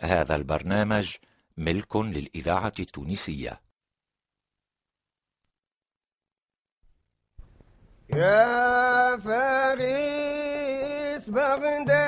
هذا البرنامج ملك للإذاعة التونسية. يا فارس بغداد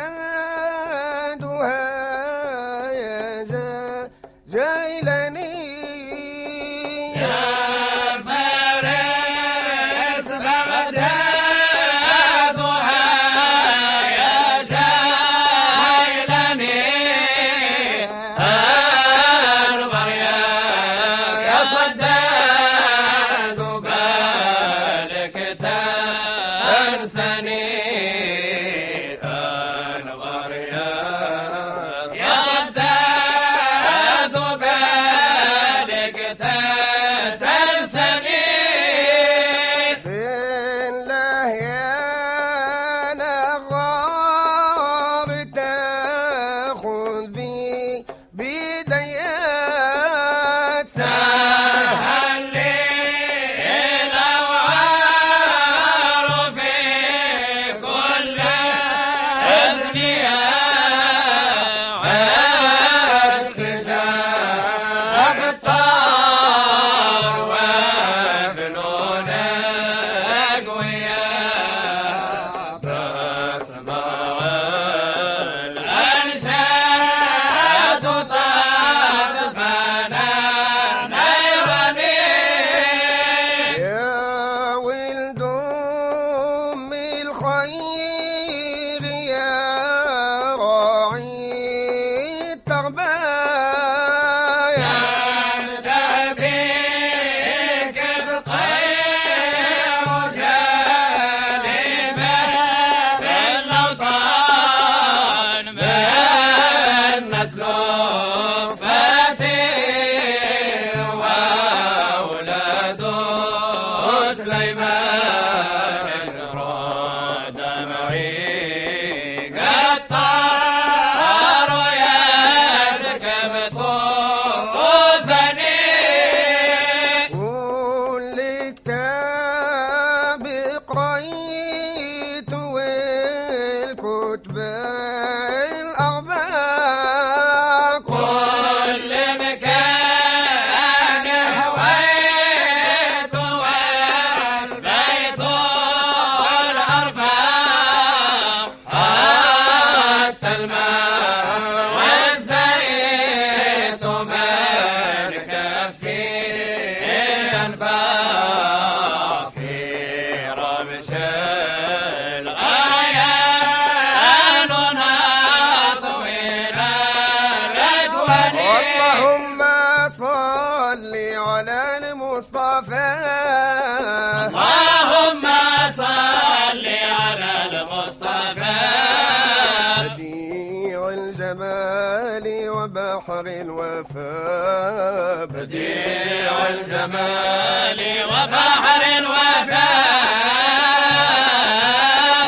الجمال وبحر الوفاء.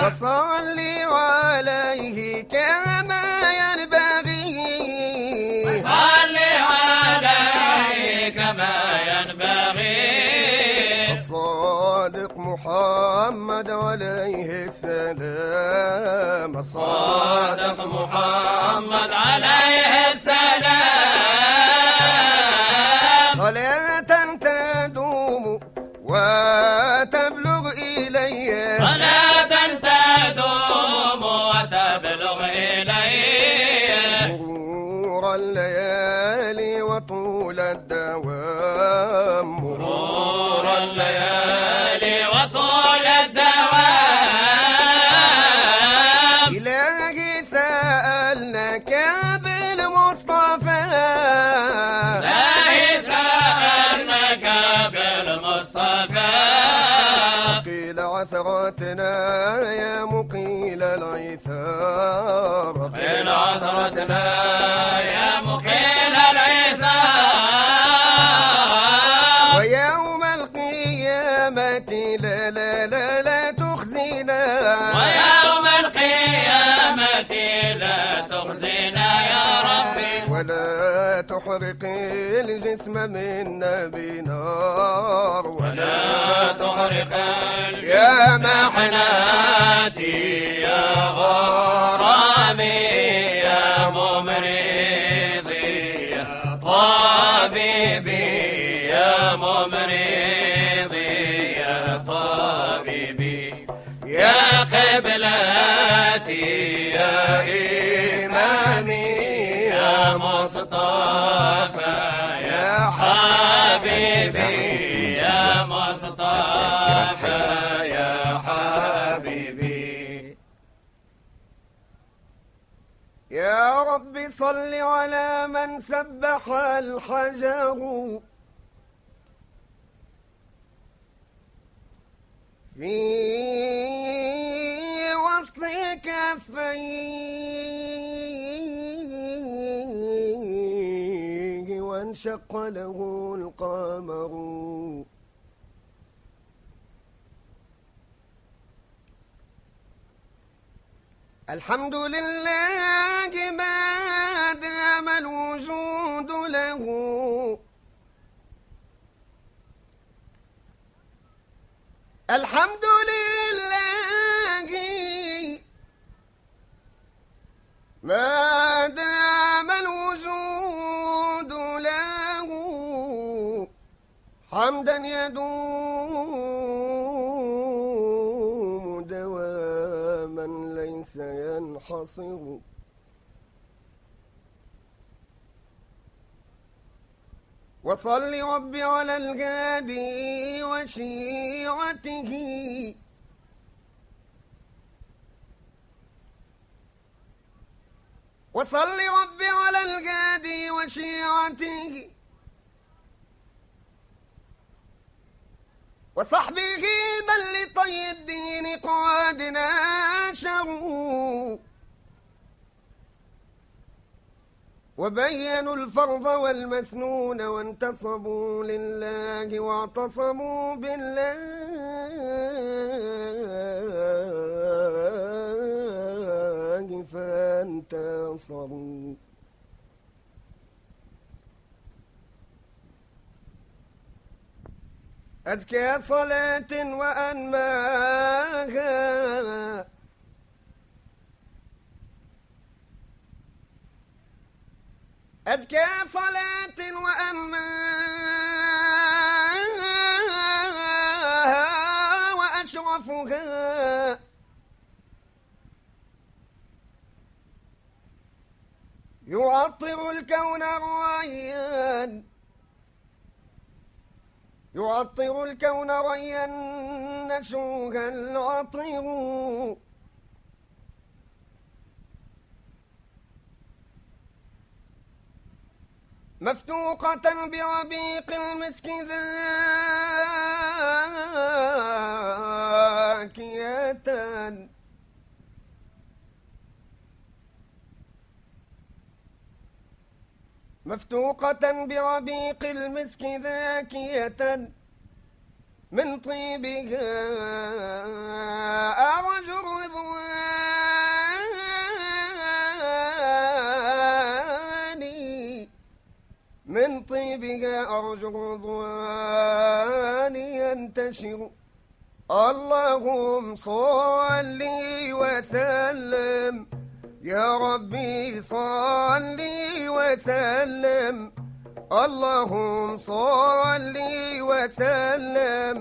وصلي عليه كما ينبغي. وصلي عليه كما ينبغي. الصادق محمد عليه السلام. صادق محمد عليه السلام حياتي لا تخزنا يا ربي. ولا تحرقي الجسم من نبي نار. ولا تحرق يا محناتي يا غرامي يا ممرضي يا طبيبي يا ممرضي. صلاتي يا إمامي يا مصطفى يا حبيبي يا مصطفى يا حبيبي. يا رب صل على من سبح الحجر. في كفيه وانشق له القمر. الحمد لله ما دام الوجود له. الحمد ما دام الوجود له حمدا يدوم دواما ليس ينحصر. وصل رب على الهادي وشيعته وصل رب على الهادي وشيعته. وصحبه بل لطي الدين قد ناشروا وبينوا الفرض والمسنون وانتصبوا لله واعتصموا بالله. فانتصروا أزكى صلاة وأنماها. أزكى صلاة وأنماها وأشرفها. يعطر الكون ريان يعطر الكون ريا نشوها العطر. مفتوقة بربيق المسك ذاكية مفتوقة بربيق المسك ذاكية من طيبها أرج رضواني من طيبها أرجو رضوان ينتشر. اللهم صل وسلم. يا ربي صل وسلم. اللهم صل وسلم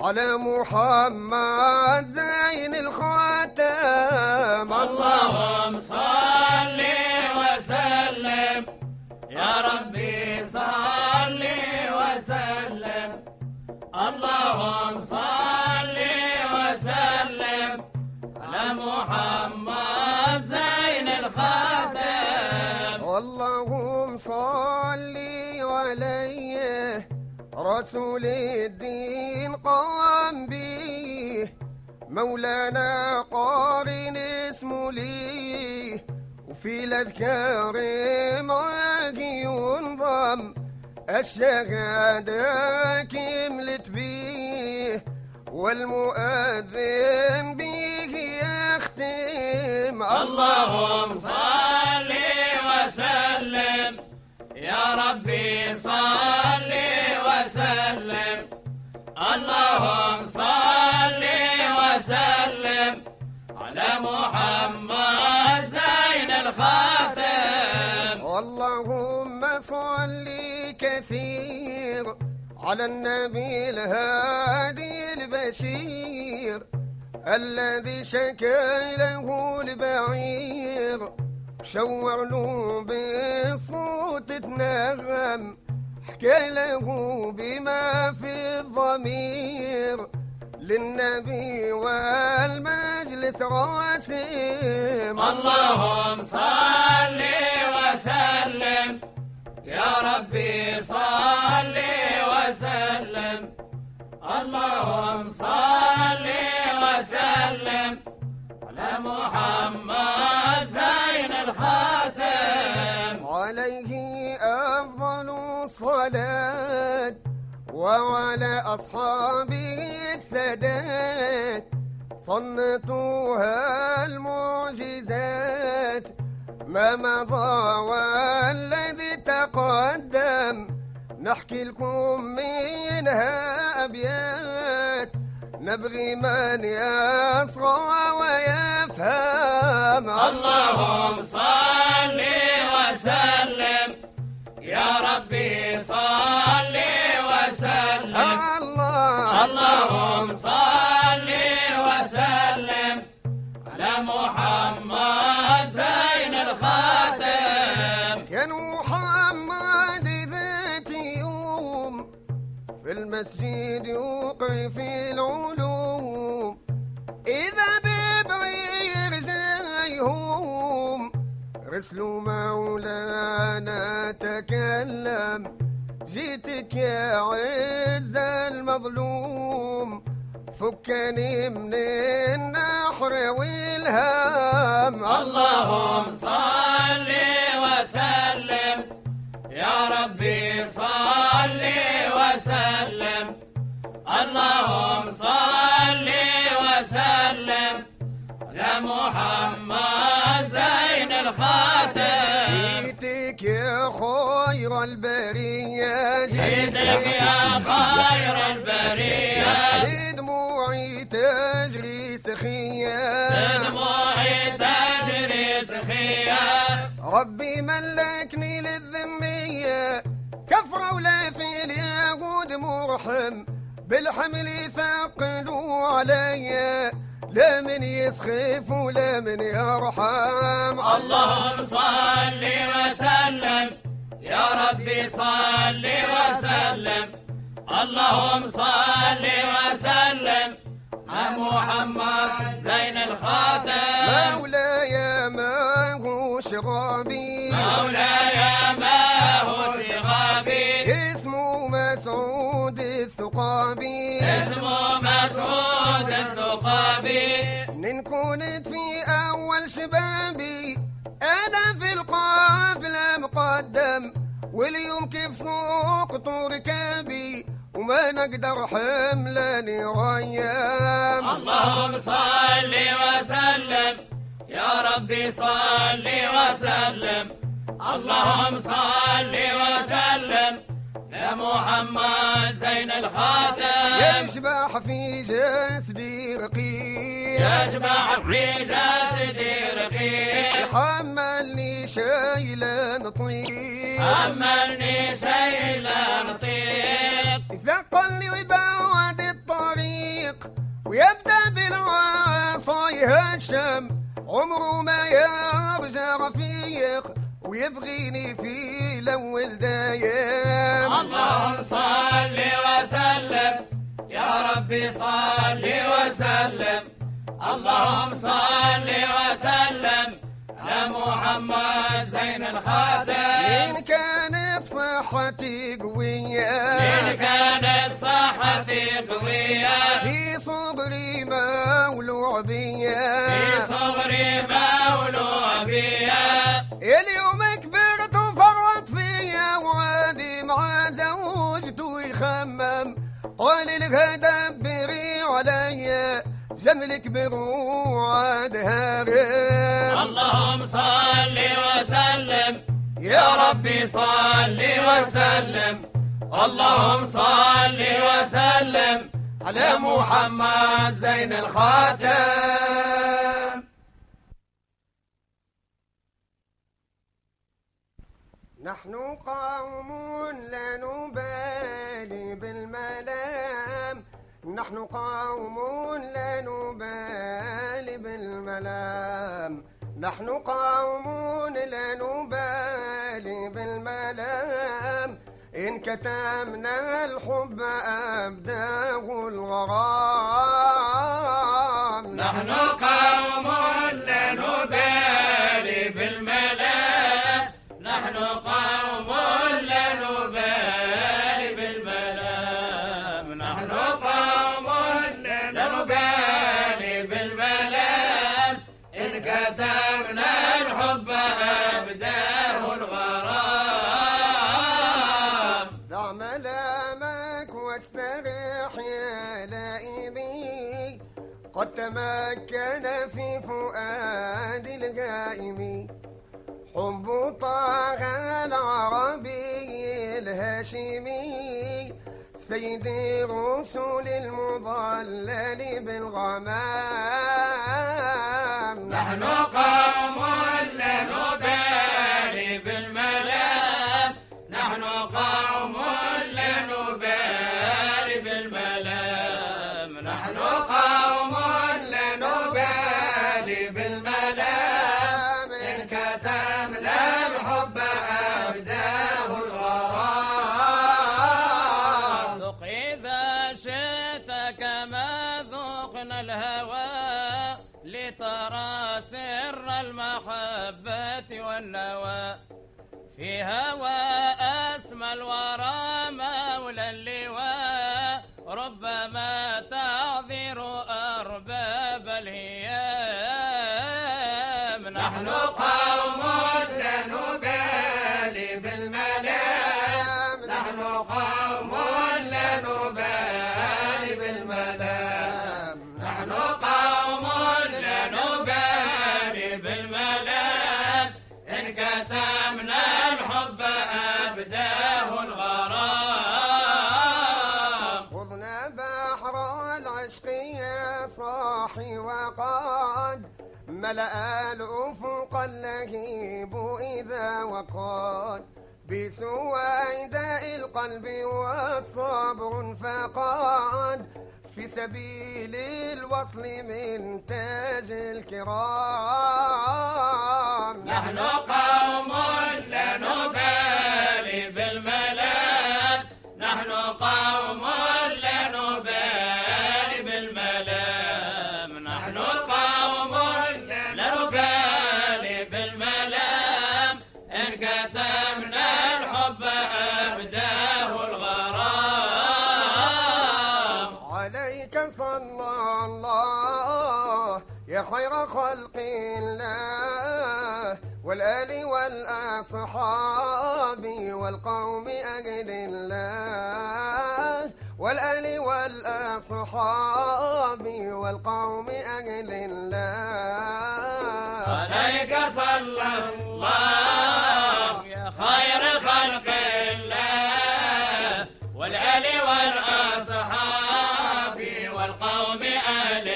على محمد زين الخاتم. اللهم صل وسلم. يا ربي صل وسلم. اللهم صل اللهم صل عليه رسول الدين قام به. مولانا قارن اسمه ليه وفي الأذكار معاك ينظم. الشهادة كملت بيه والمؤذن به يختم. اللهم صل وسلم. ربي صل وسلم. اللهم صل وسلم على محمد زين الخاتم. اللهم صل كثير على النبي الهادي البشير الذي شكى له البعير. شور له بالصوت تنغم حكى له بما في الضمير. للنبي والمجلس راسم اللهم صل وسلم يا ربي صل وسلم. الصلاة وعلى أصحابه السادات صنتها المعجزات ما مضى والذي تقدم نحكي لكم منها أبيات نبغي من يصغى ويفهم. اللهم صل وسلم المسجد يوقع في العلوم. إذا ببعير زيهم رسلوا مولانا تكلم. جيتك يا عز المظلوم فكني من النحر والهام اللهم صل وسلم. يا ربي صل اللهم صل وسلم على محمد زين الخاتم. جيتك يا خير البرية جيتك يا خير البرية. دموعي تجري سخية. دموعي تجري سخية. ربي ملكني للذمية كفرة ولا في اليهود مرحم. بالحمل يثقلوا عليا لا من يسخف ولا من يرحم. اللهم صل وسلم يا ربي صل وسلم. اللهم صل وسلم. على محمد زين الخاتم. مولاي ما هو شغابي مولاي ما هو شغابي الثقابي اسمه مسعود الثقابي من كنت في أول شبابي أنا في القافلة مقدم واليوم كيف سوقت ركابي وما نقدر حملاني ريام اللهم صل وسلم. يا ربي صل وسلم. اللهم صل وسلم. يا محمد زين الخاتم. يشبح في جسدي رقيق. يشبع في جسدي رقيق. يحملني شايلا طيب حملني شيلا نطيق. يثقل لي ويبعد الطريق ويبدأ بالعصاي هشم عمره ما يرجع رفيق. ويبغيني في الأول دايم اللهم صل وسلم. يا ربي صل وسلم. اللهم صل وسلم. على محمد زين الخاتم. صحتي قوية. إن كانت صحتي قوية. في صبري مولوع بيا في صبري مولوع بيا اليوم كبرت وفرط فيا وعادي مع زوجته يخمم. قال لها دبري عليا. جملك بروعاد هارم اللهم صل وسلم. يا ربي صل وسلم. اللهم صل وسلم على محمد زين الخاتم. نحن قوم لا نبالي بالملام. نحن قوم لا نبالي بالملام. نحن قوم لا نبالي بالملام. إن كتمنا الحب أبداه الغرام. نحن قوم لا نبالي في فؤاد الغائم حب طه العربي الهاشمي. سيد الرسل المضلل بالغمام. نحن قوم لا ملأ الأفق اللهيب إذا وقد بسويداء القلب والصبر فقد في سبيل الوصل من تاج الكرام. نحن قوم لا نبالي بالملام نحن قوم خير خلق الله والآل والأصحاب والقوم أجل الله. والآل والأصحاب والقوم أجل الله. عليك صلى الله يا خير خلق الله. والآل والأصحاب والقوم آل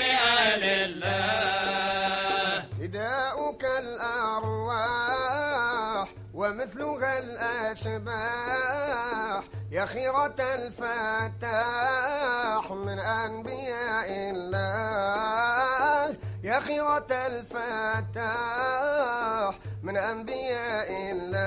والقوم آل الله. فداؤك الأرواح ومثلها الأشباح يا خيرة الفتاح من أنبياء الله. يا خيرة الفتاح من أنبياء الله.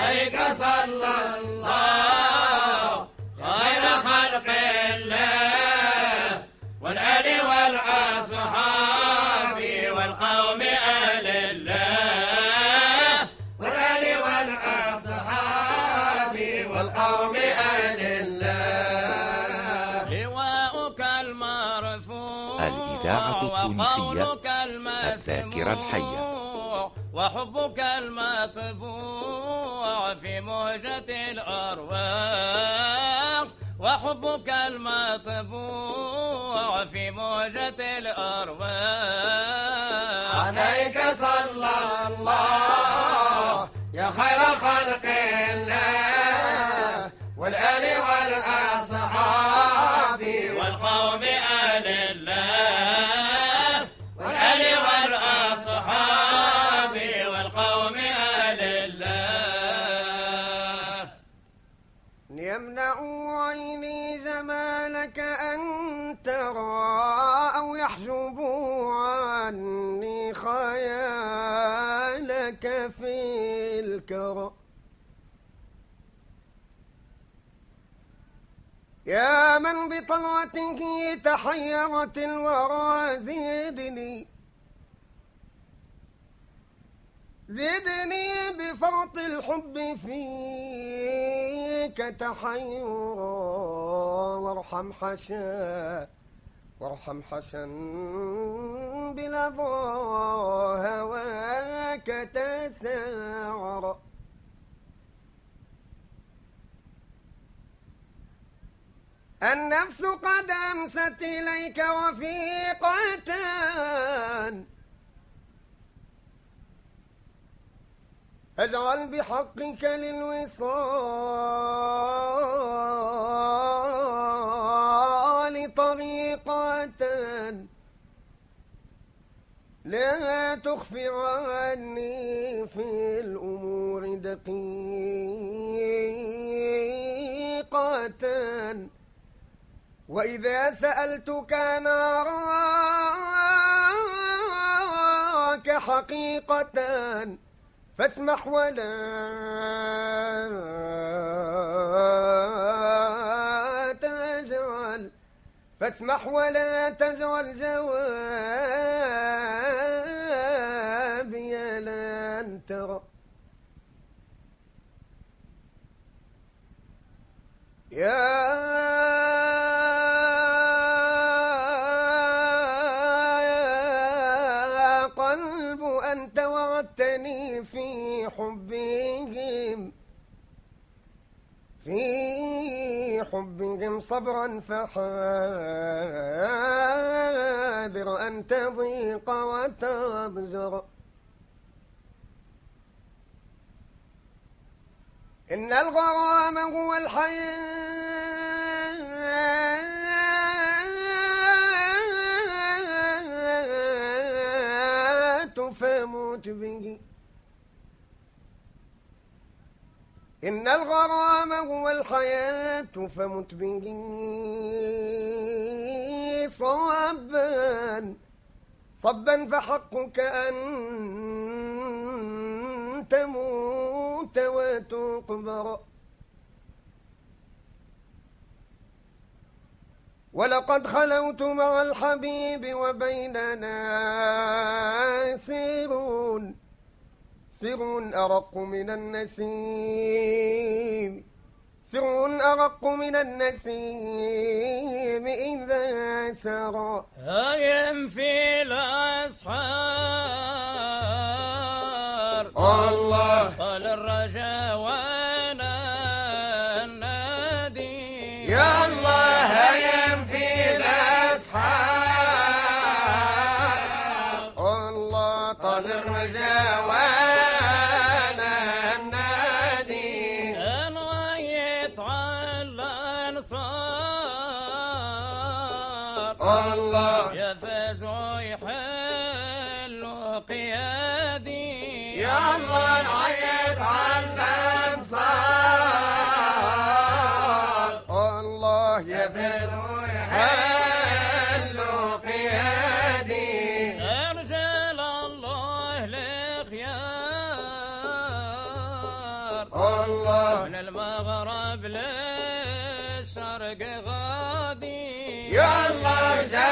عليك صلى الله خير خلق الله. والآل والأصحاب والقوم آل الله. والآل والأصحاب والقوم آل الله. لواؤك المرفوع الإذاعة التونسية الذاكرة الحية. وحبك المطبوع في مهجة الأرواح. وحبك المطبوع في مهجة الأرواح. عليك صلى الله يا خير خلق الله والآل والأصحاب والقوم آل الله. يحجب عني خيالك في الكرم يا من بطلعته تحيرت الورى زدني. زدني بفرط الحب فيك تحيرا وارحم حشا. وارحم حسن بلظى هواك تساعر النفس قد أمست إليك وثيقة اجعل بحقك للوصال. لا تخفي عني في الأمور دقيقة. وإذا سألتك نراك حقيقة فاسمح ولا تجعل فاسمح ولا تجعل جوابي ترى. يا قلب أنت وعدتني في حبهم في حبهم صبرا فحاذر أن تضيق وتضجر إن الغرام هو الحياة فموت به. إن الغرام هو الحياة فمت به. صبا صبا فحقك أن تموت. وتقبر. ولقد خلوت مع الحبيب وبيننا سيرون سر أرق من النسيم. سر أرق من النسيم إذا سرى. هايم في الأسحار الله. قال الرجا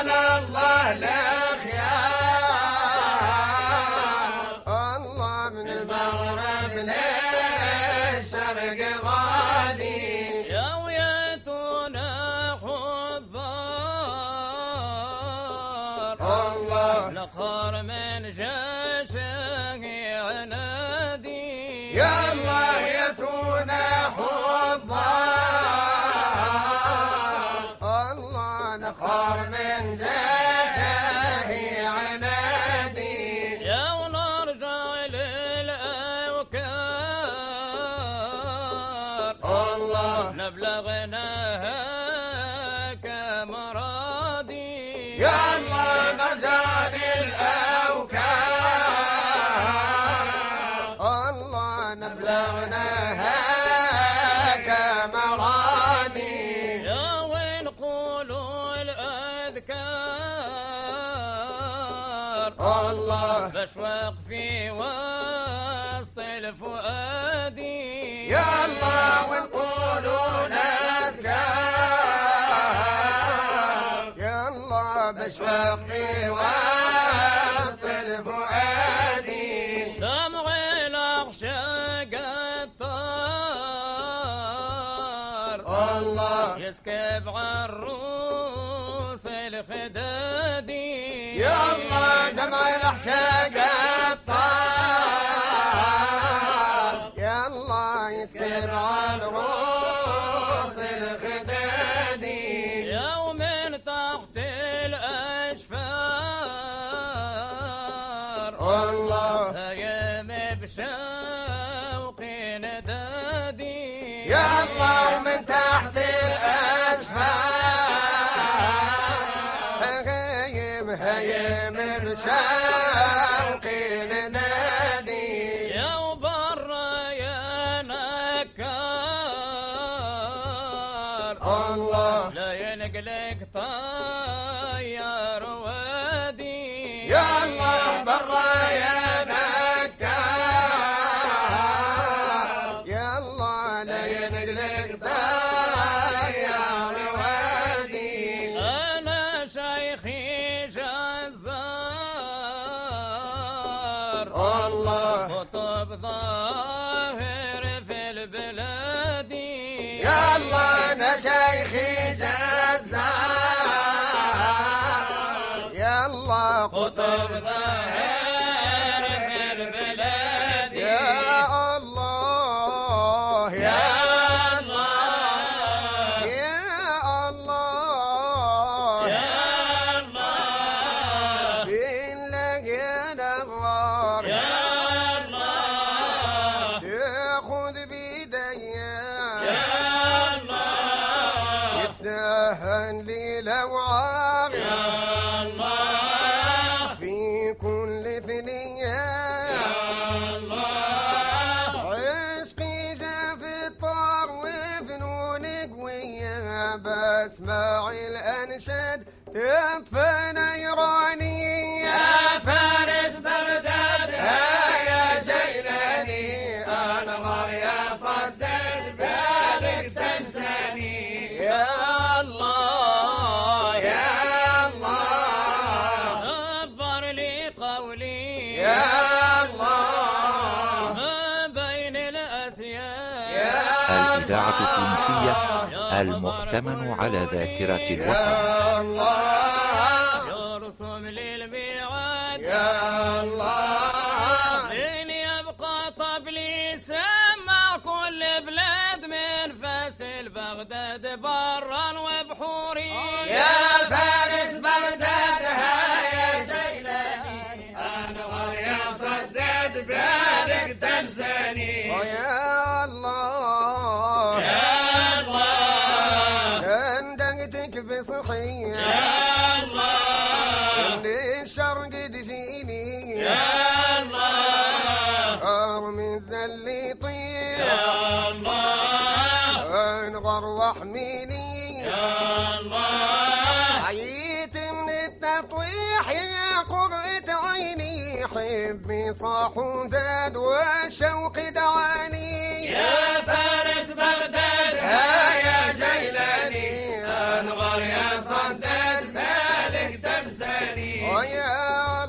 الله رجال الله الله. بشوق في وسط الفؤادي. يا الله ونقولوا اذكار يا الله بشوق في وسط الفؤادي. دمع العشاق الطار الله. يسكب عالروس الخدادي. يا الله دمع الاحشاق الطار يا الله يسكب على رؤوس هيم هيم بشوق نادي الله خطب الإذاعة التونسية المؤتمن على ذاكرة الوطن. يا الله. يرسم لي الميعاد يا الله. لين يبقى طبلي سمع كل بلاد من فاسل بغداد برا وبحوري. يا فارس بغداد يا جيلاني. أنا مريا صدد بالك تنساني. حبي صاح وزاد والشوق دعاني. يا فارس بغداد ها يا جيلاني. أنغر يا صدد بالك تنساني. ويا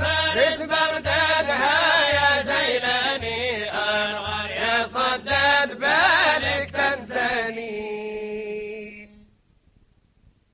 فارس بغداد ها يا جيلاني انغر يا صداد بالك تنساني.